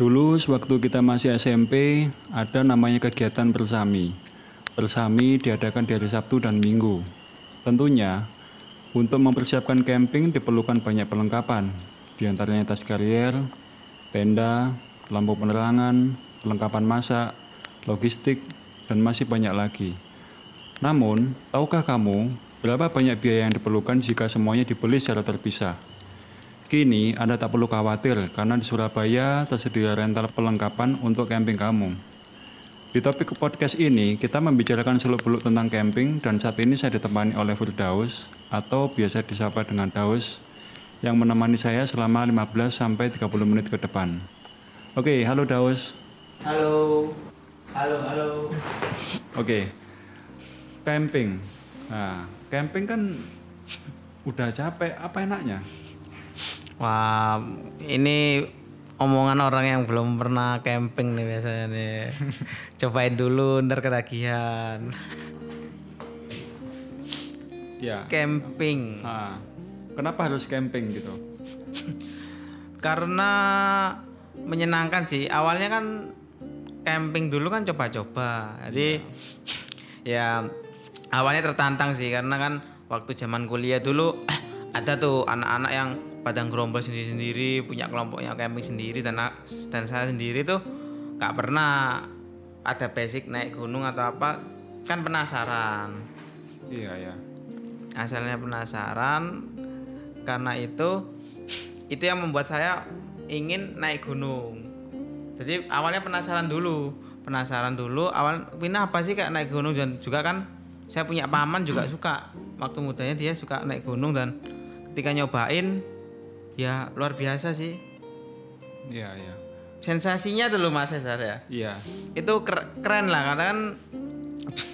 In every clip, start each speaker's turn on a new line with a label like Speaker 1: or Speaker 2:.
Speaker 1: Dulu sewaktu kita masih SMP, ada namanya kegiatan bersami. Bersami diadakan di hari Sabtu dan Minggu. Tentunya, untuk mempersiapkan camping diperlukan banyak perlengkapan, di antaranya tas karier, tenda, lampu penerangan, perlengkapan masak, logistik, dan masih banyak lagi. Namun, tahukah kamu berapa banyak biaya yang diperlukan jika semuanya dibeli secara terpisah? Kini Anda tak perlu khawatir karena di Surabaya tersedia rental perlengkapan untuk camping kamu. Di topik podcast ini, kita membicarakan seluk-beluk tentang camping dan saat ini saya ditemani oleh Firdaus atau biasa disapa dengan Daus yang menemani saya selama 15 sampai 30 menit ke depan. Oke, halo Daus.
Speaker 2: Halo. Halo, halo.
Speaker 1: Oke. Camping. Nah, camping kan udah capek, apa enaknya?
Speaker 2: Wah, ini omongan orang yang belum pernah camping nih biasanya nih. Cobain dulu ntar ketagihan.
Speaker 1: Ya.
Speaker 2: Camping.
Speaker 1: Nah, kenapa harus camping gitu?
Speaker 2: Karena menyenangkan sih. Awalnya kan camping dulu kan coba-coba. Jadi ya awalnya tertantang sih karena kan waktu zaman kuliah dulu ada tuh anak-anak yang padang gerombol sendiri-sendiri punya kelompoknya camping sendiri dan dan saya sendiri tuh nggak pernah ada basic naik gunung atau apa. Kan penasaran.
Speaker 1: Iya, ya.
Speaker 2: asalnya penasaran karena itu itu yang membuat saya ingin naik gunung. Jadi awalnya penasaran dulu penasaran dulu. Awal ini apa sih kayak naik gunung? Dan juga kan saya punya paman juga suka. Waktu mudanya dia suka naik gunung dan ketika nyobain ya luar biasa sih.
Speaker 1: Iya, ya.
Speaker 2: sensasinya dulu mas Cesar ya.
Speaker 1: Iya.
Speaker 2: itu ker- keren lah karena kan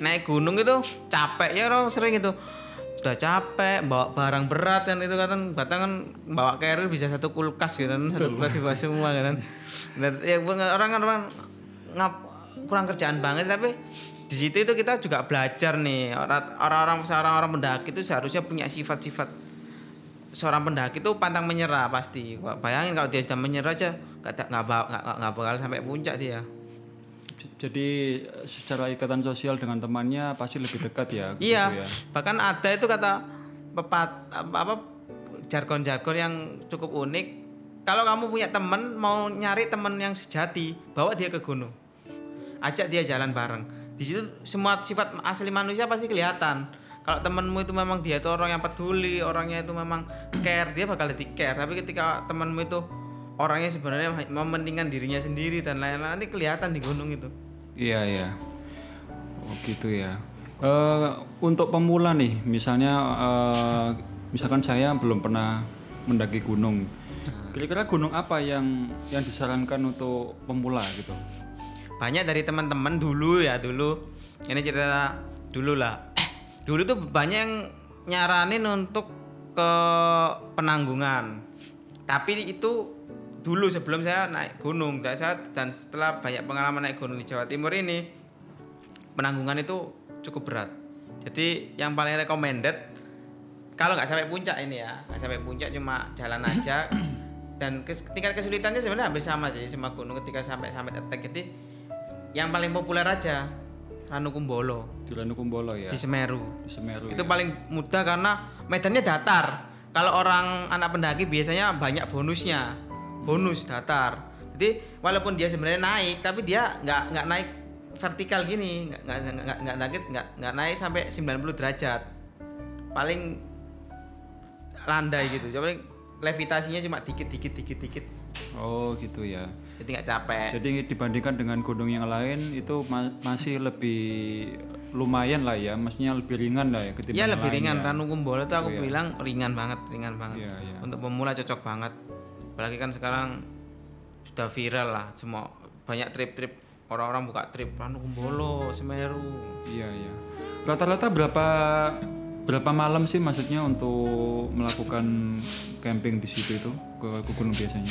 Speaker 2: naik gunung itu capek ya orang sering itu. Sudah capek bawa barang berat kan itu kan batang kan bawa carrier bisa satu kulkas gitu kan satu kulkas dibawa semua kan. Dan ya orang kan orang ngap kurang kerjaan banget tapi di situ itu kita juga belajar nih. Orang- orang-orang orang-orang pendaki itu seharusnya punya sifat-sifat seorang pendaki itu pantang menyerah pasti bayangin kalau dia sudah menyerah aja nggak nggak bak- nggak nggak bakal sampai puncak dia
Speaker 1: Jadi secara ikatan sosial dengan temannya pasti lebih dekat ya. gitu
Speaker 2: Iya,
Speaker 1: ya.
Speaker 2: bahkan ada itu kata pepat apa, apa jargon-jargon yang cukup unik. Kalau kamu punya teman mau nyari teman yang sejati, bawa dia ke gunung. Ajak dia jalan bareng. Di situ semua sifat asli manusia pasti kelihatan. Kalau temanmu itu memang dia itu orang yang peduli, orangnya itu memang care, dia bakal jadi care. Tapi ketika temanmu itu orangnya sebenarnya mementingkan dirinya sendiri dan lain-lain nanti kelihatan di gunung itu.
Speaker 1: Iya, iya. Oh, gitu ya. Eh, untuk pemula nih, misalnya eh, misalkan saya belum pernah mendaki gunung. Kira-kira gunung apa yang yang disarankan untuk pemula gitu?
Speaker 2: banyak dari teman-teman dulu ya dulu ini cerita dulu lah dulu tuh banyak yang nyaranin untuk ke penanggungan. Tapi itu dulu sebelum saya naik gunung dan saya dan setelah banyak pengalaman naik gunung di Jawa Timur ini penanggungan itu cukup berat. Jadi yang paling recommended kalau nggak sampai puncak ini ya nggak sampai puncak cuma jalan aja. Dan kes- tingkat kesulitannya sebenarnya hampir sama sih sama gunung ketika sampai sampai attack jadi yang paling populer aja Ranukumbolo.
Speaker 1: Di Ranukumbolo ya.
Speaker 2: di Semeru.
Speaker 1: Di Semeru.
Speaker 2: itu
Speaker 1: ya.
Speaker 2: paling mudah karena medannya datar. Kalau orang anak pendaki biasanya banyak bonusnya. Bonus datar. Jadi walaupun dia sebenarnya naik tapi dia nggak nggak naik vertikal gini. Nggak nggak nggak nggak nggak naik nggak nggak naik sampai 90 derajat. Paling landai gitu. Jadi levitasinya cuma dikit dikit dikit dikit.
Speaker 1: Oh, gitu ya.
Speaker 2: jadi nggak capek.
Speaker 1: Jadi dibandingkan dengan gunung yang lain itu ma- masih lebih lumayan lah ya, maksudnya lebih ringan lah ya ketimbang
Speaker 2: Iya
Speaker 1: yang
Speaker 2: lebih ringan
Speaker 1: ya.
Speaker 2: Ranukumbolo itu aku
Speaker 1: ya.
Speaker 2: bilang ringan banget ringan banget
Speaker 1: Iya, iya.
Speaker 2: untuk pemula cocok banget apalagi kan sekarang sudah viral lah semua banyak trip-trip orang-orang buka trip Ranukumbolo Semeru
Speaker 1: Iya, iya. Rata-rata berapa berapa malam sih maksudnya untuk melakukan camping di situ itu ke, ke gunung biasanya?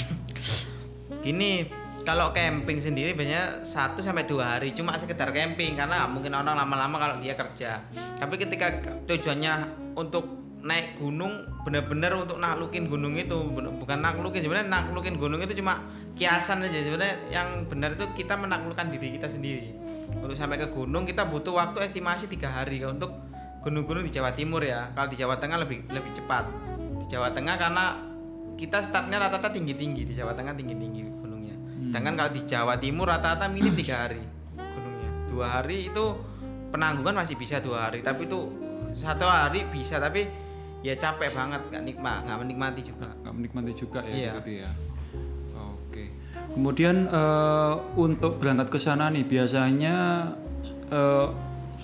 Speaker 2: gini kalau camping sendiri biasanya 1 sampai dua hari cuma sekedar camping karena mungkin orang lama-lama kalau dia kerja. Tapi ketika tujuannya untuk naik gunung bener-bener untuk naklukin gunung itu bukan naklukin sebenarnya naklukin gunung itu cuma kiasan aja. Sebenarnya yang benar itu kita menaklukkan diri kita sendiri. Untuk sampai ke gunung kita butuh waktu estimasi tiga hari untuk gunung-gunung di Jawa Timur ya. Kalau di Jawa Tengah lebih lebih cepat. Di Jawa Tengah karena kita startnya rata-rata tinggi-tinggi di Jawa Tengah tinggi-tinggi sedangkan kalau di Jawa Timur rata-rata minim tiga hari gunungnya. Dua hari itu penanggungan masih bisa dua hari tapi itu satu hari bisa tapi ya capek banget nggak nikmat nggak menikmati juga.
Speaker 1: Nggak menikmati juga ya
Speaker 2: Iya.
Speaker 1: gitu ya. Oke. Kemudian eh, untuk berangkat ke sana nih biasanya eh,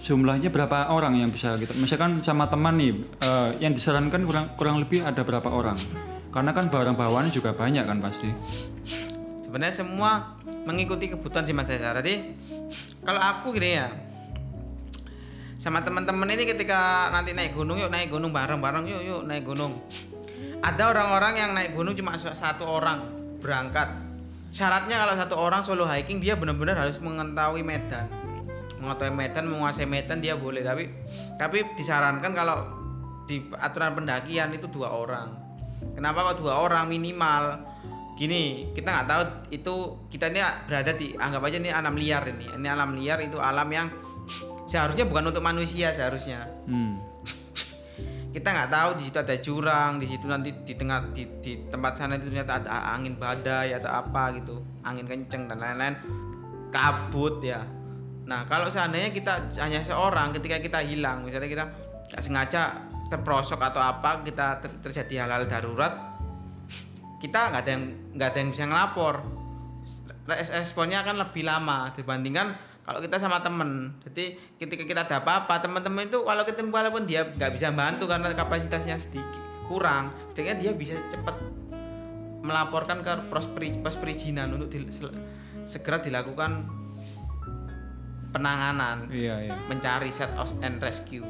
Speaker 1: jumlahnya berapa orang yang bisa gitu? Misalkan sama teman nih eh, yang disarankan kurang kurang lebih ada berapa orang? Karena kan barang bawaannya juga banyak kan pasti
Speaker 2: sebenarnya semua mengikuti kebutuhan si Mas Desa jadi kalau aku gini ya sama teman-teman ini ketika nanti naik gunung yuk naik gunung bareng-bareng yuk yuk naik gunung. Ada orang-orang yang naik gunung cuma satu orang berangkat. Syaratnya kalau satu orang solo hiking dia benar-benar harus mengetahui medan. Mengetahui medan menguasai medan dia boleh. Tapi tapi disarankan kalau di aturan pendakian itu dua orang. Kenapa kok dua orang? Minimal gini kita nggak tahu itu kita ini berada di anggap aja ini alam liar ini. Ini alam liar itu alam yang seharusnya bukan untuk manusia seharusnya.
Speaker 1: Hmm.
Speaker 2: kita nggak tahu di situ ada jurang di situ nanti di tengah di, di tempat sana itu ternyata ada angin badai atau apa gitu. Angin kenceng dan lain-lain. Kabut ya. Nah kalau seandainya kita hanya seorang ketika kita hilang misalnya kita nggak sengaja terprosok atau apa kita ter- terjadi hal-hal darurat kita nggak ada yang nggak ada yang bisa ngelapor. Res- responnya akan lebih lama dibandingkan kalau kita sama temen. Jadi ketika kita ada apa-apa teman-teman itu kalau ketemu walaupun dia nggak bisa bantu karena kapasitasnya sedikit kurang setidaknya dia bisa cepat melaporkan ke pos, peri- pos perizinan untuk di- segera dilakukan penanganan
Speaker 1: iya iya.
Speaker 2: mencari set of and rescue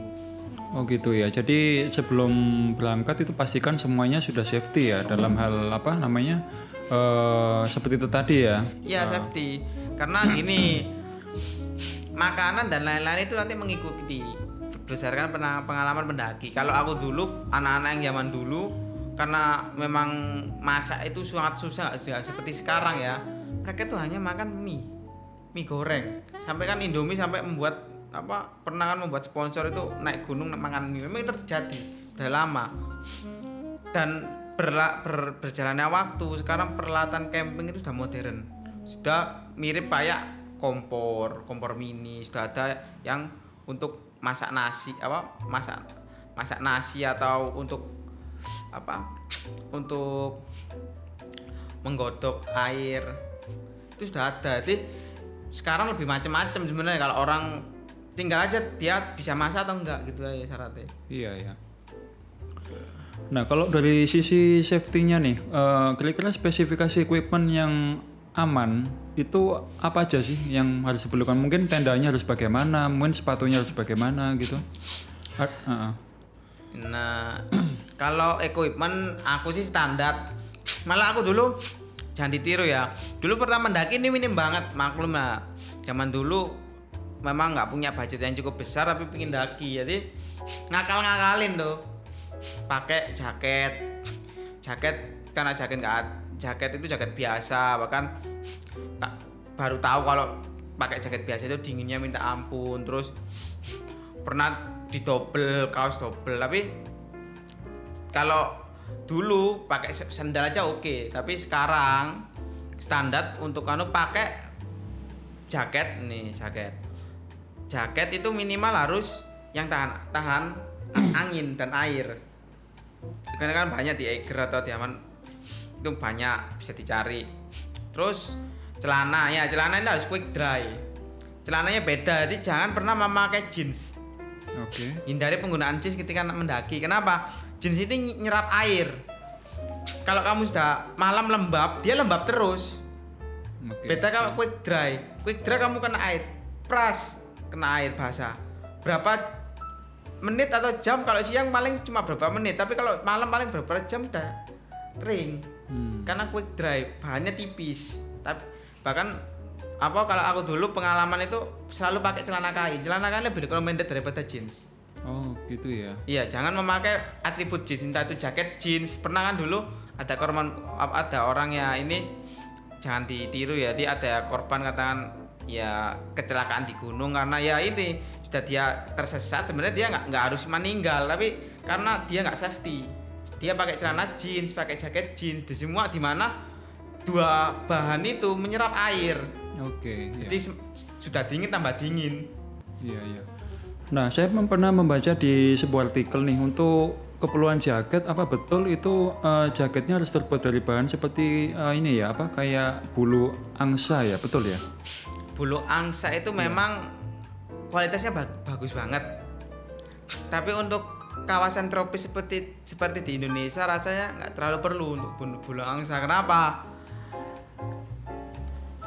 Speaker 1: Oh gitu ya. Jadi sebelum berangkat itu pastikan semuanya sudah safety ya dalam hal apa namanya eh seperti itu tadi ya.
Speaker 2: Iya safety karena gini makanan dan lain-lain itu nanti mengikuti berdasarkan pengalaman pendaki. Kalau aku dulu anak-anak yang zaman dulu karena memang masak itu sangat susah seperti sekarang ya. Mereka tuh hanya makan mie, mie goreng. Sampai kan Indomie sampai membuat apa pernah kan membuat sponsor itu naik gunung makan mie. Memang itu terjadi. Udah lama. Dan berla, ber- berjalannya waktu. Sekarang peralatan camping itu sudah modern. Sudah mirip kayak kompor kompor mini. Sudah ada yang untuk masak nasi apa masak masak nasi atau untuk apa untuk menggodok air. Itu sudah ada. Jadi sekarang lebih macam-macam sebenarnya. Kalau orang tinggal aja dia bisa masak atau enggak gitu aja syaratnya
Speaker 1: Iya ya. Nah kalau dari sisi safety-nya nih, eh, kira-kira spesifikasi equipment yang aman itu apa aja sih yang harus diperlukan? Mungkin tendanya harus bagaimana, mungkin sepatunya harus bagaimana gitu. Ah, ah.
Speaker 2: Nah, kalau equipment aku sih standar. Malah aku dulu jangan ditiru ya. Dulu pertama mendaki ini minim banget, maklum lah. Zaman dulu memang nggak punya budget yang cukup besar tapi pengen daki. Jadi ngakal-ngakalin tuh. Pakai jaket. Jaket karena jaket nggak jaket itu jaket biasa bahkan tak- baru tahu kalau pakai jaket biasa itu dinginnya minta ampun terus pernah didobel kaos double tapi kalau dulu pakai se- sandal aja oke tapi sekarang standar untuk anu pakai jaket nih jaket jaket itu minimal harus yang tahan tahan angin dan air. Karena kan banyak di Eiger atau di Aman itu banyak bisa dicari. Terus celana ya celana ini harus quick dry. Celananya beda jadi jangan pernah memakai jeans.
Speaker 1: Oke.
Speaker 2: hindari penggunaan jeans ketika mendaki. Kenapa? Jeans itu ny- nyerap air. Kalau kamu sudah malam lembab dia lembab terus.
Speaker 1: Oke.
Speaker 2: beda kalau quick dry. Quick dry kamu kena air. Pras kena air basah. Berapa menit atau jam? Kalau siang paling cuma berapa menit tapi kalau malam paling berapa jam sudah kering.
Speaker 1: Hmm.
Speaker 2: karena quick dry bahannya tipis. Tapi bahkan apa kalau aku dulu pengalaman itu selalu pakai celana kain. Celana kain lebih recommended daripada jeans.
Speaker 1: Oh, gitu ya.
Speaker 2: Iya, jangan memakai atribut jeans, entah itu jaket jeans. Pernah kan dulu ada korban ada orang ya ini jangan ditiru ya, dia ada korban katakan ya kecelakaan di gunung karena ya ini sudah dia tersesat sebenarnya dia nggak nggak harus meninggal tapi karena dia nggak safety dia pakai celana jeans pakai jaket jeans di semua di mana dua bahan itu menyerap air
Speaker 1: Oke. ya.
Speaker 2: jadi se- sudah dingin tambah dingin
Speaker 1: Iya, iya. Nah, saya pernah membaca di sebuah artikel nih untuk keperluan jaket apa betul itu eh, jaketnya harus terbuat dari bahan seperti eh, ini ya apa kayak bulu angsa ya betul ya?
Speaker 2: Bulu angsa itu memang kualitasnya bag- bagus banget. Tapi untuk kawasan tropis seperti seperti di Indonesia rasanya nggak terlalu perlu untuk bulu, bulu angsa. Kenapa?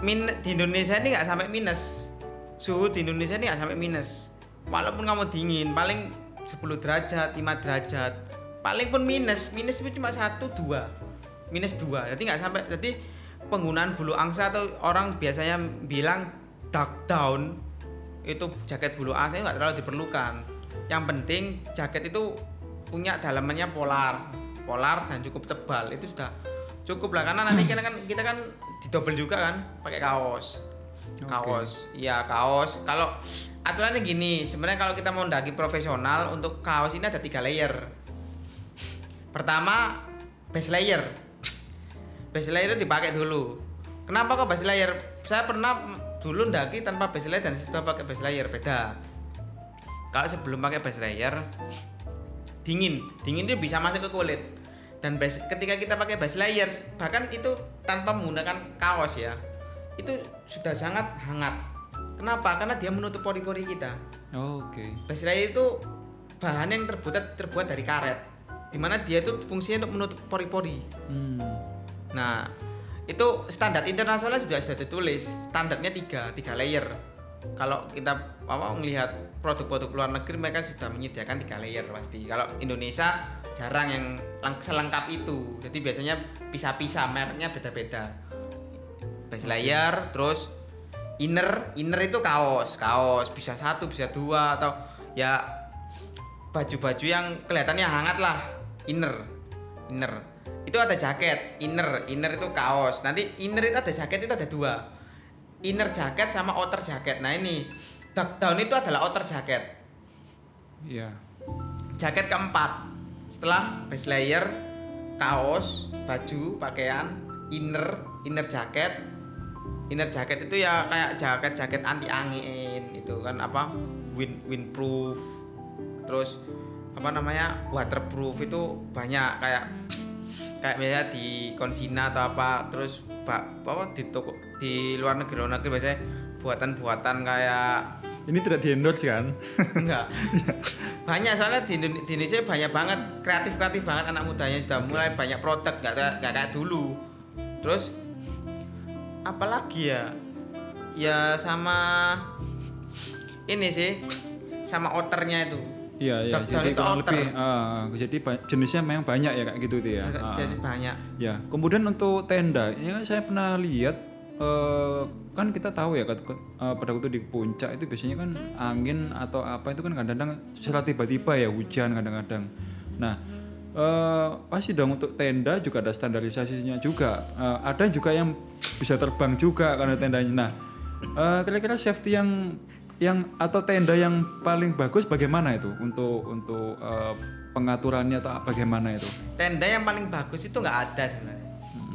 Speaker 2: Min di Indonesia ini nggak sampai minus. Suhu di Indonesia ini nggak sampai minus. Walaupun kamu dingin, paling 10 derajat, 5 derajat. Paling pun minus, minus itu cuma 1 2. Minus 2. Jadi nggak sampai jadi penggunaan bulu angsa atau orang biasanya bilang dark down itu jaket bulu angsa itu nggak terlalu diperlukan. Yang penting jaket itu punya dalamannya polar, polar dan cukup tebal. Itu sudah cukup lah karena nanti kita kan kita kan didobel juga kan pakai kaos. Kaos iya kaos. Kalau aturannya gini sebenarnya kalau kita mau mendaki profesional untuk kaos ini ada tiga layer. Pertama base layer base layer dipakai dulu. Kenapa kok base layer? Saya pernah dulu mendaki tanpa base layer dan setelah pakai base layer beda. Kalau sebelum pakai base layer dingin. Dingin itu bisa masuk ke kulit. Dan base, ketika kita pakai base layer bahkan itu tanpa menggunakan kaos ya itu sudah sangat hangat. Kenapa? Karena dia menutup pori-pori kita.
Speaker 1: Oke.
Speaker 2: base layer itu bahan yang terbuat terbuat dari karet di mana dia itu fungsinya untuk menutup pori-pori.
Speaker 1: Hmm.
Speaker 2: Nah, itu standar internasional sudah sudah ditulis. Standarnya tiga, tiga layer. Kalau kita apa melihat produk-produk luar negeri mereka sudah menyediakan tiga layer pasti. Kalau Indonesia jarang yang selengkap itu. Jadi biasanya pisah-pisah, mereknya beda-beda. Base layer, terus inner, inner itu kaos, kaos bisa satu, bisa dua atau ya baju-baju yang kelihatannya hangat lah inner inner itu ada jaket inner inner itu kaos. Nanti inner itu ada jaket itu ada dua. Inner jaket sama outer jaket. Nah ini duck down itu adalah outer jaket.
Speaker 1: Iya.
Speaker 2: jaket keempat. Setelah base layer kaos baju pakaian inner inner jaket. Inner jaket itu ya kayak jaket jaket anti angin itu kan apa wind windproof. Terus apa namanya waterproof itu banyak kayak kayak biasanya di konsina atau apa terus pak apa di toko di luar negeri luar negeri biasanya buatan-buatan kayak
Speaker 1: Ini tidak di endorse kan?
Speaker 2: enggak. Banyak soalnya di, Indone- di Indonesia banyak banget kreatif kreatif banget anak mudanya sudah mulai banyak produk nggak nggak kayak dulu. Terus apalagi ya? Ya sama ini sih sama outernya itu
Speaker 1: Iya, iya. Jadi kurang lebih ah, jadi jenisnya memang banyak ya kayak gitu tuh ya.
Speaker 2: jadi, jadi banyak
Speaker 1: Ya, kemudian untuk tenda, ini kan saya pernah lihat eh, kan kita tahu ya eh, pada waktu di puncak itu biasanya kan angin atau apa itu kan kadang-kadang secara tiba-tiba ya hujan kadang-kadang. Nah, eh, pasti dong untuk tenda juga ada standarisasinya juga. Eh, ada juga yang bisa terbang juga karena tendanya. Nah, kira-kira safety yang yang atau tenda yang paling bagus bagaimana itu? Untuk untuk eh, pengaturannya atau bagaimana itu?
Speaker 2: tenda yang paling bagus itu nggak ada sebenarnya.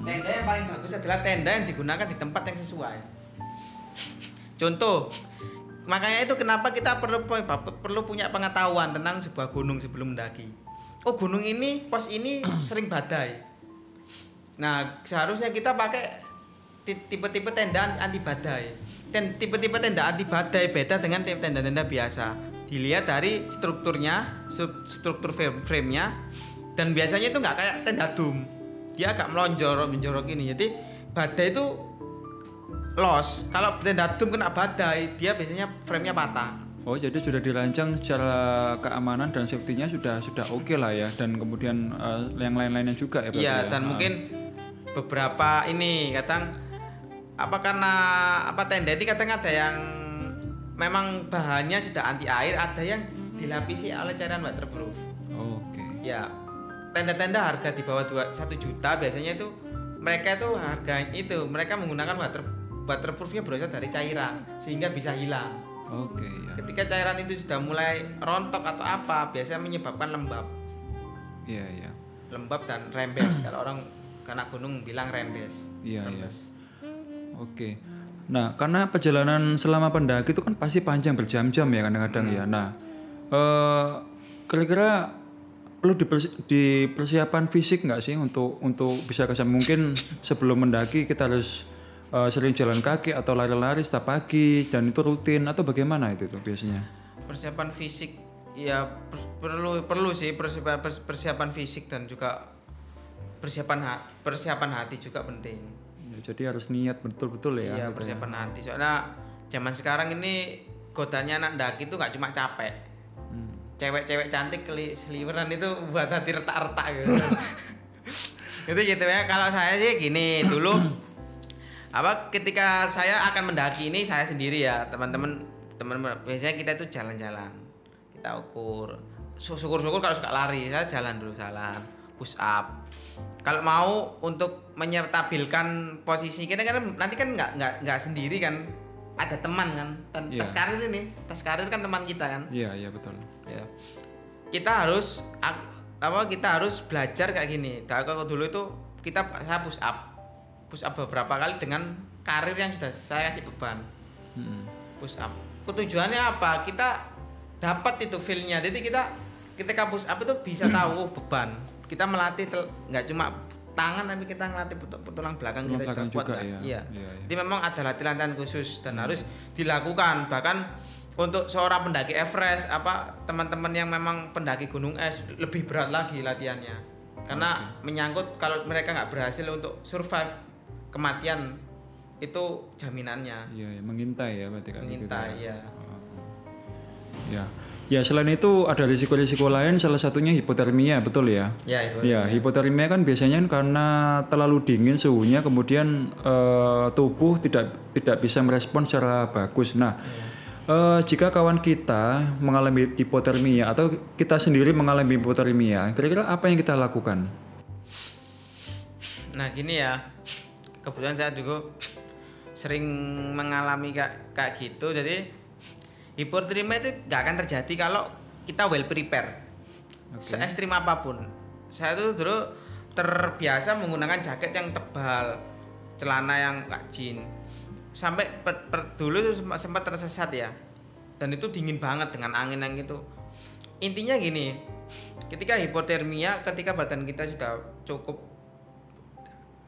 Speaker 2: Tenda yang paling bagus adalah tenda yang digunakan di tempat yang sesuai. Contoh makanya itu kenapa kita perlu perlu punya pengetahuan tentang sebuah gunung sebelum mendaki. Oh gunung ini pos ini sering badai. Nah seharusnya kita pakai tipe-tipe tenda anti badai. Dan tipe-tipe tenda anti badai beda dengan tenda-tenda biasa. Dilihat dari strukturnya stru- struktur frame- frame-nya dan biasanya itu nggak kayak tenda dum. Dia agak melonjor menjorok ini jadi badai itu loss kalau tenda dum kena badai dia biasanya frame-nya patah.
Speaker 1: Oh jadi sudah dirancang secara keamanan dan safety-nya sudah sudah oke lah ya. Dan kemudian eh, yang lain-lainnya juga ya
Speaker 2: Iya
Speaker 1: ya?
Speaker 2: dan
Speaker 1: Ah.
Speaker 2: mungkin beberapa ini kadang apa karena apa tenda ini kadang ada yang memang bahannya sudah anti air, ada yang dilapisi oleh cairan waterproof.
Speaker 1: Oke.
Speaker 2: Ya, tenda-tenda harga di bawah dua satu juta biasanya itu mereka itu harga itu mereka menggunakan water waterproofnya berasal dari cairan sehingga bisa hilang.
Speaker 1: Oke ya.
Speaker 2: Ketika cairan itu sudah mulai rontok atau apa, biasanya menyebabkan lembab,
Speaker 1: Iya iya.
Speaker 2: lembab dan rembes. Kalau orang kena gunung bilang rembes.
Speaker 1: Iya iya. Oke. Nah, karena perjalanan selama pendaki itu kan pasti panjang berjam-jam ya kadang-kadang ya. Nah, eh kira-kira perlu dipersi- dipersiapan fisik nggak sih untuk untuk bisa kesam mungkin sebelum mendaki kita harus eh, sering jalan kaki atau lari-lari setiap pagi dan itu rutin atau bagaimana itu tuh biasanya?
Speaker 2: Persiapan fisik ya per- perlu perlu sih persiapan pers- persiapan fisik dan juga persiapan ha- persiapan hati juga penting.
Speaker 1: Ya, jadi harus niat betul-betul ya.
Speaker 2: Iya
Speaker 1: gitu ya.
Speaker 2: persiapan hati soalnya zaman sekarang ini godanya anak daki itu nggak cuma capek
Speaker 1: Hmm.
Speaker 2: cewek-cewek cantik keli seliweran itu buat hati retak-retak gitu itu gitu ya kalau saya sih gini dulu apa ketika saya akan mendaki ini saya sendiri ya teman-teman teman-teman biasanya kita itu jalan-jalan kita ukur Sy- syukur-syukur kalau suka lari saya jalan dulu jalan push up. Kalau mau untuk menyertabilkan posisi kita kan nanti kan nggak nggak nggak sendiri kan. Ada teman kan. Ten-
Speaker 1: Iya.
Speaker 2: tas karir ini tas karir kan teman kita kan.
Speaker 1: Iya, iya betul.
Speaker 2: ya. kita harus apa kita harus belajar kayak gini. Kalau dulu itu kita saya push up. Push up beberapa kali dengan karir yang sudah saya kasih beban.
Speaker 1: Mm-mm.
Speaker 2: push up. Tujuannya apa? Kita dapat itu feelnya. Jadi kita ketika push up itu bisa tahu beban kita melatih nggak cuma tangan tapi kita ngelatih tulang belakang
Speaker 1: Tulang
Speaker 2: kita
Speaker 1: belakang
Speaker 2: kuat
Speaker 1: juga
Speaker 2: nggak?
Speaker 1: ya.
Speaker 2: iya
Speaker 1: Iya, iya.
Speaker 2: jadi memang ada latihan-latihan khusus dan harus dilakukan bahkan untuk seorang pendaki Everest apa teman-teman yang memang pendaki gunung es lebih berat lagi latihannya karena menyangkut kalau mereka nggak berhasil untuk survive kematian itu jaminannya
Speaker 1: Iya, iya, mengintai ya berarti kan gitu
Speaker 2: mengintai
Speaker 1: ya.
Speaker 2: ya
Speaker 1: Ya. Ya, selain itu ada risiko-risiko lain salah satunya hipotermia, betul ya?
Speaker 2: ya itu
Speaker 1: Ya, hipotermia kan biasanya karena terlalu dingin suhunya kemudian eh, tubuh tidak tidak bisa merespon secara bagus. Nah, eh, jika kawan kita mengalami hipotermia atau kita sendiri mengalami hipotermia, kira-kira apa yang kita lakukan?
Speaker 2: Nah gini ya, kebetulan saya juga sering mengalami kayak kayak gitu. Jadi hipotermia itu nggak akan terjadi kalau kita well prepare, se ekstrim apa pun. Saya tuh dulu terbiasa menggunakan jaket yang tebal, celana yang nggak jean. Sampai per- per- dulu tuh sempat- sempat tersesat ya, dan itu dingin banget dengan angin yang itu. Intinya gini, ketika hipotermia, ketika badan kita sudah cukup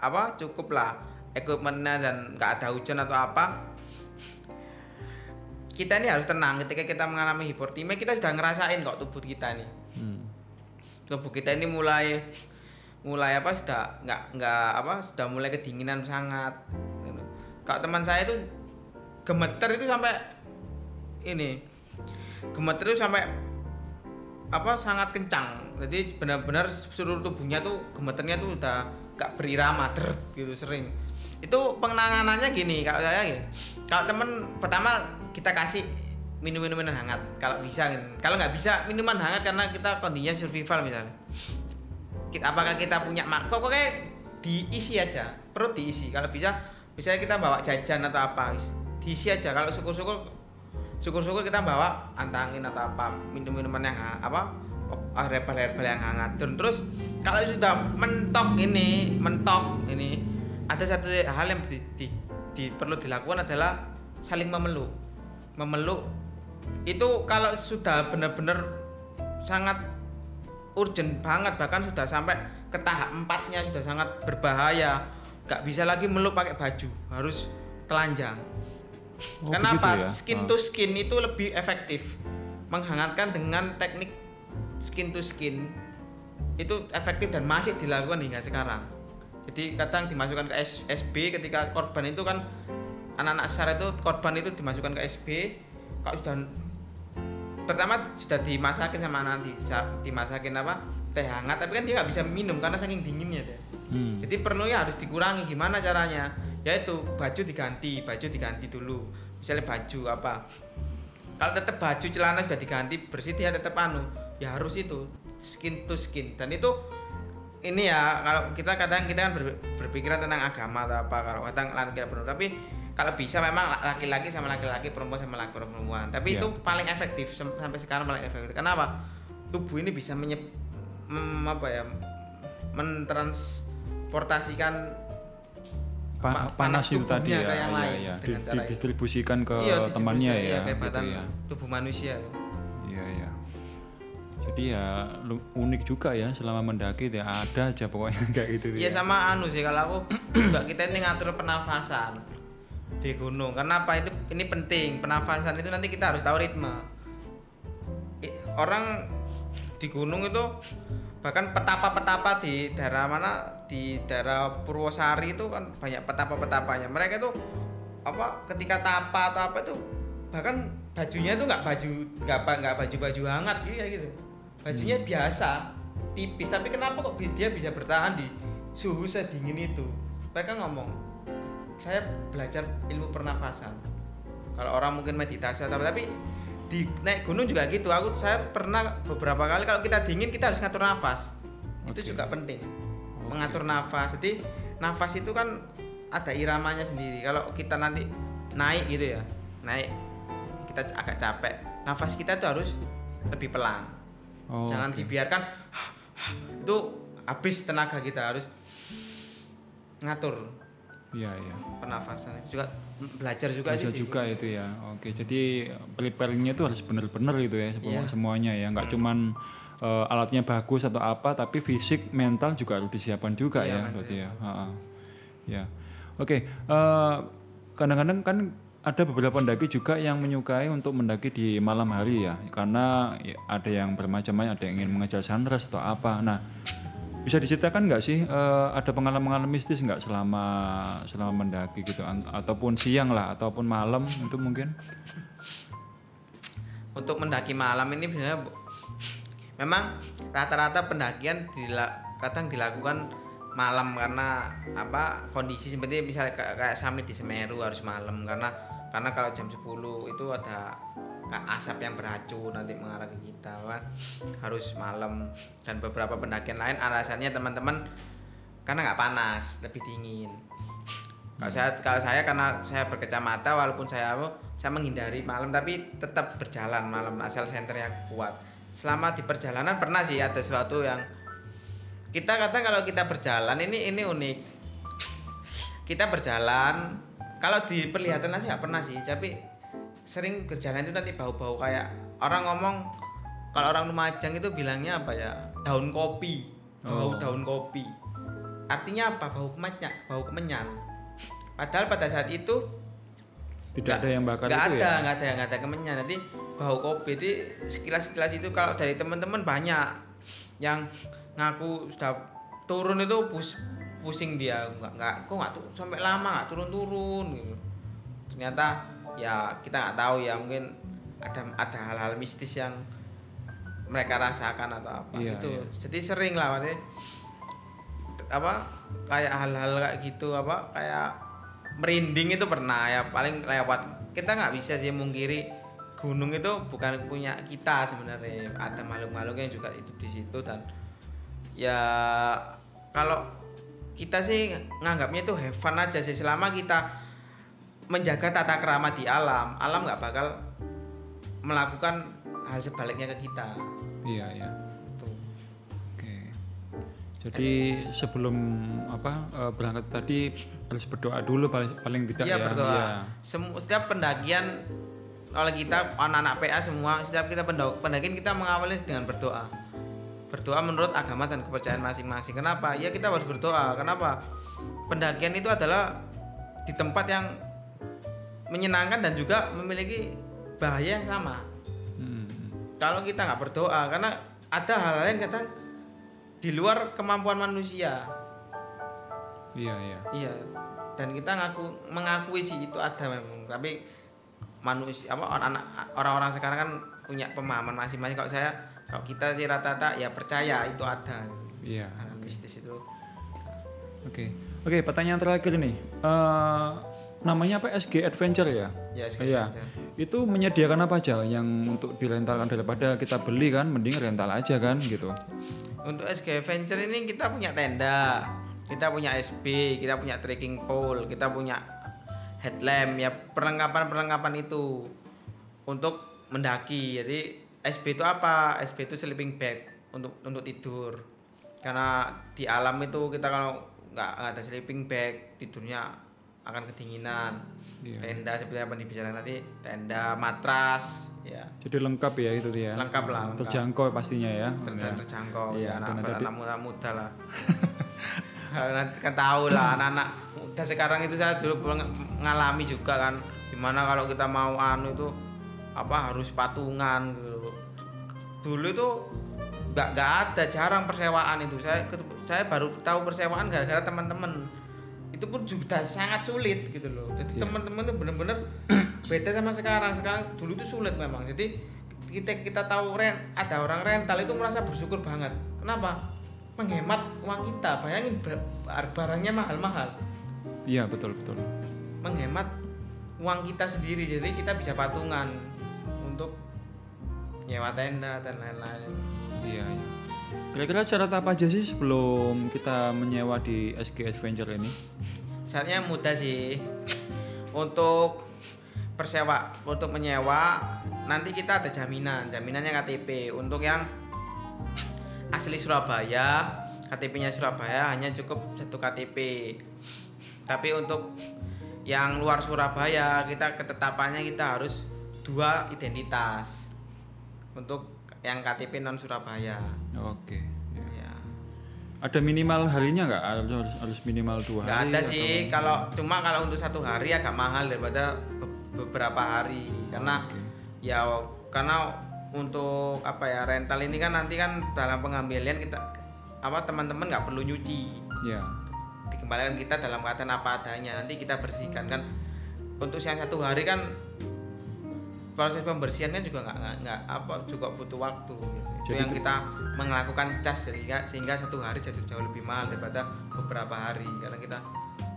Speaker 2: apa cukup lah equipmentnya dan nggak ada hujan atau apa kita ini harus tenang. Ketika kita mengalami hipotermia kita sudah ngerasain kok tubuh kita nih
Speaker 1: Hmm.
Speaker 2: tubuh kita ini mulai mulai apa sudah nggak nggak apa sudah mulai kedinginan sangat. Kalau teman saya itu gemeter itu sampai ini. Gemeter itu sampai apa sangat kencang. Jadi benar-benar seluruh tubuhnya tuh gemeternya tuh udah gak berirama deret gitu sering. Itu penanganannya gini kalau saya gini. Kalau temen pertama kita kasih minum minuman hangat. Kalau bisa gitu. kalau nggak bisa minuman hangat karena kita kondisinya survival misalnya. Kita apakah kita punya mak pokoknya diisi aja. Perut diisi. Kalau bisa misalnya kita bawa jajan atau apa diisi aja. Kalau syukur-syukur syukur-syukur kita bawa antangin atau apa minum minuman yang apa ah, herbal-herbal yang hangat. Dan terus kalau sudah mentok ini mentok ini ada satu hal yang di, di- di- perlu dilakukan adalah saling memeluk memeluk itu kalau sudah benar-benar sangat urgent banget bahkan sudah sampai ke tahap empatnya sudah sangat berbahaya. Nggak bisa lagi meluk pakai baju harus telanjang.
Speaker 1: Oh,
Speaker 2: Kenapa?
Speaker 1: ya?
Speaker 2: skin
Speaker 1: Ah.
Speaker 2: to skin itu lebih efektif. Menghangatkan dengan teknik skin to skin itu efektif dan masih dilakukan hingga sekarang. Jadi kadang dimasukkan ke SB ketika korban itu kan anak-anak SAR itu korban itu dimasukkan ke SB kalau sudah pertama sudah dimasakin sama nanti dimasakin apa teh hangat tapi kan dia nggak bisa minum karena saking dinginnya deh
Speaker 1: Hmm.
Speaker 2: jadi perlunya harus dikurangi gimana caranya? Yaitu baju diganti baju diganti dulu. Misalnya baju apa. Kalau tetap baju celana sudah diganti bersih dia tetap anu ya harus itu skin to skin. Dan itu ini ya kalau kita kadang kita kan ber- berpikiran tentang agama atau apa kalau kadang perempuan tapi kalau bisa memang laki-laki sama laki-laki perempuan sama laki perempuan tapi
Speaker 1: Iya.
Speaker 2: itu paling efektif sampai sekarang paling efektif kenapa tubuh ini bisa menyep mem- apa ya mentransportasikan
Speaker 1: Pa-
Speaker 2: Pa-
Speaker 1: panas,
Speaker 2: panas
Speaker 1: itu tadi ya,
Speaker 2: ke yang
Speaker 1: iya,
Speaker 2: lain
Speaker 1: iya.
Speaker 2: dengan
Speaker 1: Di- didistribusikan ke
Speaker 2: Iya,
Speaker 1: temannya ya,
Speaker 2: iya,
Speaker 1: gitu ya.
Speaker 2: tubuh manusia
Speaker 1: Iya iya. Jadi ya unik juga ya selama mendaki ya ada aja pokoknya kayak gitu
Speaker 2: Iya
Speaker 1: ya.
Speaker 2: sama anu sih kalau aku juga kita ini ngatur pernafasan di gunung. Karena apa? Itu ini penting. Pernafasan itu nanti kita harus tahu ritme. Orang di gunung itu bahkan petapa-petapa di daerah mana? Di daerah Purwosari itu kan banyak petapa-petapanya. Mereka itu apa? Ketika tapa atau apa itu bahkan bajunya itu nggak baju nggak apa nggak baju baju hangat gitu ya gitu. Bajunya biasa tipis. Tapi kenapa kok dia bisa bertahan di suhu sedingin itu? Mereka ngomong saya belajar ilmu pernafasan. Kalau orang mungkin meditasi atau apa tapi di naik gunung juga gitu. Aku saya pernah beberapa kali kalau kita dingin kita harus ngatur nafas.
Speaker 1: Oke.
Speaker 2: itu juga penting
Speaker 1: Oke.
Speaker 2: mengatur nafas. Jadi nafas itu kan ada iramanya sendiri. Kalau kita nanti naik gitu ya naik kita agak capek nafas kita tuh harus lebih pelan.
Speaker 1: Oh,
Speaker 2: jangan
Speaker 1: oke.
Speaker 2: dibiarkan itu habis tenaga kita harus ngatur
Speaker 1: Iya iya.
Speaker 2: pernafasan itu juga belajar juga
Speaker 1: Bisa
Speaker 2: sih
Speaker 1: juga itu ya. Oke, jadi prepare-nya itu harus benar-benar gitu ya semua-
Speaker 2: Iya.
Speaker 1: semuanya ya. Nggak cuman eh, alatnya bagus atau apa, tapi fisik, mental juga harus disiapkan juga
Speaker 2: Iya,
Speaker 1: ya,
Speaker 2: mental.
Speaker 1: berarti ya. Ha-ha. Ya. Oke, eh, kadang-kadang kan ada beberapa pendaki juga yang menyukai untuk mendaki di malam hari ya, karena ya, ada yang bermacam-macam, ada yang ingin mengejar sunrise atau apa. Nah, bisa diceritakan nggak sih eh, ada pengalaman-pengalaman mistis nggak selama selama mendaki gitu, An- ataupun siang lah, ataupun malam itu mungkin?
Speaker 2: untuk mendaki malam ini biasanya memang rata-rata pendakian kadang dilakukan malam karena apa kondisi seperti misalnya kayak, kayak summit di Semeru harus malam karena karena kalau jam 10 itu ada asap yang beracun nanti mengarah ke kita kan harus malam dan beberapa pendakian lain. Alasannya teman-teman karena nggak panas lebih dingin. Kalau saya kalau saya karena saya berkacamata walaupun saya saya menghindari malam tapi tetap berjalan malam. Asal senternya kuat. Selama di perjalanan pernah sih ada sesuatu yang kita kadang kalau kita berjalan ini ini unik. Kita berjalan kalau di perlihatan sih nggak pernah sih tapi sering berjalan itu nanti bau-bau kayak orang ngomong kalau orang Lumajang itu bilangnya apa ya? Daun kopi. Bau
Speaker 1: Oh.
Speaker 2: daun kopi. Artinya apa? Bau kemenyan bau kemenyan padahal pada saat itu
Speaker 1: Tidak
Speaker 2: nggak-
Speaker 1: ada yang bakar
Speaker 2: nggak
Speaker 1: itu
Speaker 2: ada
Speaker 1: ya?
Speaker 2: nggak ada nggak ada kemenyan nanti bau kopi itu sekilas sekilas itu kalau dari teman-teman banyak yang ngaku sudah turun itu pus pusing dia. Nggak nggak kok nggak tuh sampai lama nggak turun-turun gitu. Ternyata ya kita nggak tahu ya mungkin ada ada hal-hal mistis yang mereka rasakan atau apa.
Speaker 1: Iya,
Speaker 2: itu
Speaker 1: iya.
Speaker 2: jadi sering lah maksudnya apa kayak hal-hal kayak gitu apa kayak merinding itu pernah ya paling lewat kita nggak bisa sih mungkiri gunung itu bukan punya kita sebenarnya. Ada makhluk-makhluk yang juga hidup di situ dan ya kalau kita sih nganggapnya itu have fun aja sih. Selama kita menjaga tata krama di alam alam nggak bakal melakukan hal sebaliknya ke kita
Speaker 1: Iya iya.
Speaker 2: Tuh.
Speaker 1: Oke. Jadi sebelum apa eh, berangkat tadi harus berdoa dulu paling paling tidak
Speaker 2: Iya
Speaker 1: ya.
Speaker 2: berdoa.
Speaker 1: Iya.
Speaker 2: Semu- setiap pendakian oleh kita anak-anak PA semua setiap kita penda- pendakian kita mengawali dengan berdoa. Berdoa menurut agama dan kepercayaan masing-masing. Kenapa? Ya kita harus berdoa. Kenapa? Pendakian itu adalah di tempat yang menyenangkan dan juga memiliki bahaya yang sama.
Speaker 1: Hmm.
Speaker 2: Kalau kita nggak berdoa, karena ada hal-hal yang kadang di luar kemampuan manusia.
Speaker 1: Iya iya.
Speaker 2: Iya. Dan kita ngaku mengakui sih itu ada memang. Tapi manusia apa orang orang-orang sekarang kan punya pemahaman masing-masing. Kalau saya kalau kita sih rata-rata ya percaya itu ada.
Speaker 1: Iya.
Speaker 2: Hal mistis itu.
Speaker 1: Oke. Oke, pertanyaan terakhir nih. Eh, namanya apa SG Adventure ya?
Speaker 2: Ya, SG
Speaker 1: Iya.
Speaker 2: Adventure.
Speaker 1: Itu menyediakan apa aja yang untuk direntalkan daripada kita beli kan, mending rental aja kan gitu.
Speaker 2: Untuk SG Venture ini kita punya tenda, kita punya SB, kita punya trekking pole, kita punya headlamp ya perlengkapan-perlengkapan itu untuk mendaki. Jadi SB itu apa? SB itu sleeping bag untuk untuk tidur. Karena di alam itu kita kalau nggak ada sleeping bag tidurnya akan kedinginan.
Speaker 1: Iya.
Speaker 2: Tenda seperti apa dibicarakan nanti tenda matras ya
Speaker 1: Jadi lengkap ya itu dia.
Speaker 2: lengkap lah lengkap.
Speaker 1: Terjangkau pastinya ya.
Speaker 2: Ter-
Speaker 1: Ya.
Speaker 2: terjangkau
Speaker 1: Iya,
Speaker 2: ya anak
Speaker 1: dan
Speaker 2: anak,
Speaker 1: tadi-
Speaker 2: muda muda lah nanti kan tahu lah anak-anak muda sekarang itu saya dulu pernah ngalami juga kan gimana kalau kita mau anu itu apa harus patungan gitu dulu itu nggak nggak ada jarang persewaan itu saya saya baru tahu persewaan gara-gara teman-teman itu pun juga sangat sulit gitu loh jadi
Speaker 1: Iya.
Speaker 2: teman-teman tuh bener-bener beda sama sekarang sekarang dulu itu sulit memang jadi kita kita tahu rent ada orang rental itu merasa bersyukur banget kenapa menghemat uang kita bayangin bar- bar- barangnya mahal-mahal
Speaker 1: Iya betul betul.
Speaker 2: menghemat uang kita sendiri jadi kita bisa patungan untuk nyewa tenda dan lain-lain
Speaker 1: Iya. iya. Kira-kira syarat apa aja sih sebelum kita menyewa di SG Adventure ini?
Speaker 2: Syaratnya mudah sih. Untuk persewa, untuk menyewa nanti kita ada jaminan, jaminannya KTP. Untuk yang asli Surabaya, KTP-nya Surabaya hanya cukup satu KTP. Tapi untuk yang luar Surabaya, kita ketetapannya kita harus dua identitas. Untuk yang KTP non Surabaya.
Speaker 1: Oke. ya.
Speaker 2: Ya.
Speaker 1: Ada minimal harinya nggak? Harus harus minimal dua
Speaker 2: Nggak
Speaker 1: hari.
Speaker 2: ada
Speaker 1: atau-
Speaker 2: sih kalau cuma kalau untuk satu hari agak mahal daripada be- beberapa hari karena
Speaker 1: Oke.
Speaker 2: ya karena untuk apa ya rental ini kan nanti kan dalam pengambilan kita apa teman-teman nggak perlu nyuci
Speaker 1: Ya.
Speaker 2: dikembalikan kita dalam keadaan apa adanya nanti kita bersihkan kan untuk yang satu hari kan proses pembersihannya juga nggak nggak- apa juga butuh waktu gitu. itu yang
Speaker 1: itu-
Speaker 2: kita melakukan cas sehingga sehingga satu hari jadi jauh lebih mahal daripada beberapa hari karena kita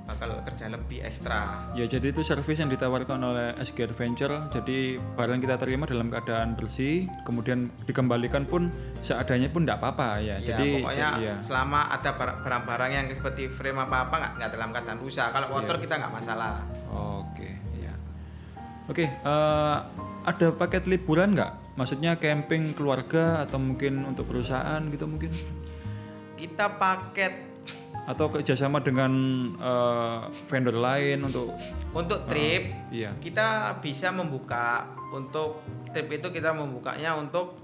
Speaker 2: bakal kerja lebih ekstra
Speaker 1: Ya jadi itu servis yang ditawarkan oleh SG Adventure. Jadi barang kita terima dalam keadaan bersih, kemudian dikembalikan pun seadanya pun tidak apa-apa ya.
Speaker 2: ya
Speaker 1: jadi
Speaker 2: pokoknya
Speaker 1: jadi ya.
Speaker 2: selama ada bar- barang-barang yang seperti frame apa apa nggak dalam keadaan rusak kalau kotor
Speaker 1: Iya.
Speaker 2: kita nggak masalah
Speaker 1: Oke, ya. Oke, eh, ada paket liburan nggak? Maksudnya camping keluarga atau mungkin untuk perusahaan gitu mungkin?
Speaker 2: kita paket
Speaker 1: Atau kerjasama dengan eh, vendor lain untuk?
Speaker 2: untuk trip
Speaker 1: Iya.
Speaker 2: kita bisa membuka untuk trip itu kita membukanya untuk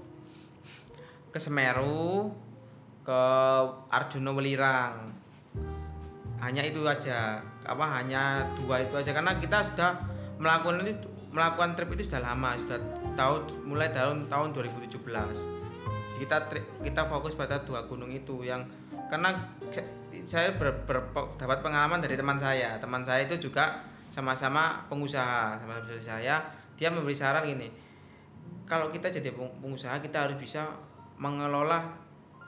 Speaker 2: ke Semeru ke Arjuna Welirang hanya itu aja apa hanya dua itu aja karena kita sudah melakukan itu melakukan trip itu sudah lama sudah tahun mulai tahun tahun 2017 kita kita fokus pada dua gunung itu yang karena sa- saya ber- ber- dapat pengalaman dari teman saya. Teman saya itu juga sama-sama pengusaha sama seperti saya. Dia memberi saran gini kalau kita jadi peng- pengusaha kita harus bisa mengelola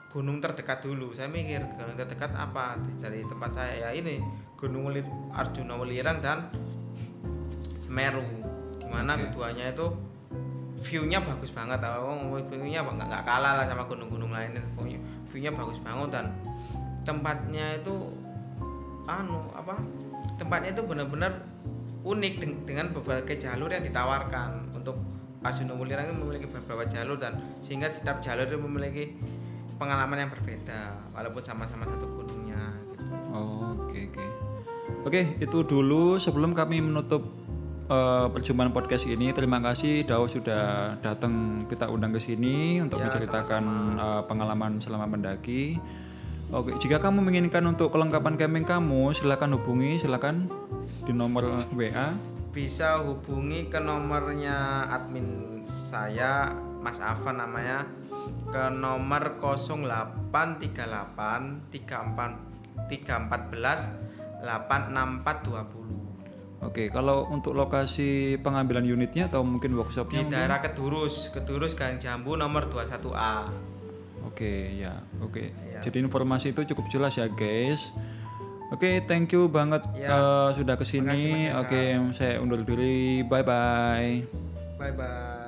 Speaker 2: gunung terdekat dulu. Saya mikir gunung terdekat apa? Dari tempat saya ya ini gunung Arjuna Welirang dan Semeru di mana
Speaker 1: Oke.
Speaker 2: keduanya itu view-nya bagus banget oh, view-nya nggak nggak kalah lah sama gunung-gunung lainnya pokoknya view-nya bagus banget dan tempatnya itu anu apa tempatnya itu benar-benar unik deng- dengan berbagai jalur yang ditawarkan untuk Arjuna Welirang itu memiliki beberapa jalur dan sehingga setiap jalur itu memiliki pengalaman yang berbeda walaupun sama-sama satu gunungnya gitu.
Speaker 1: Oh, Oke oke. Oke itu dulu sebelum kami menutup eh, perjumpaan podcast ini. Terima kasih Dao sudah datang kita undang ke sini untuk
Speaker 2: Ya,
Speaker 1: menceritakan eh, pengalaman selama mendaki. Oke jika kamu menginginkan untuk kelengkapan camping kamu silakan hubungi silakan di nomor WA.
Speaker 2: bisa hubungi ke nomornya admin saya Mas Afan namanya ke nomor 0838 34 314 86420
Speaker 1: Oke kalau untuk lokasi pengambilan unitnya atau mungkin
Speaker 2: di
Speaker 1: workshopnya mungkin?
Speaker 2: daerah Kedurus Kedurus Gang Jambu nomor 21A
Speaker 1: Oke ya, oke.
Speaker 2: Ya.
Speaker 1: Jadi informasi itu cukup jelas ya guys. Oke, thank you banget
Speaker 2: Yes.
Speaker 1: eh, sudah
Speaker 2: Makasih,
Speaker 1: ke
Speaker 2: sini.
Speaker 1: Oke, saya undur diri. Bye bye.
Speaker 2: Bye bye.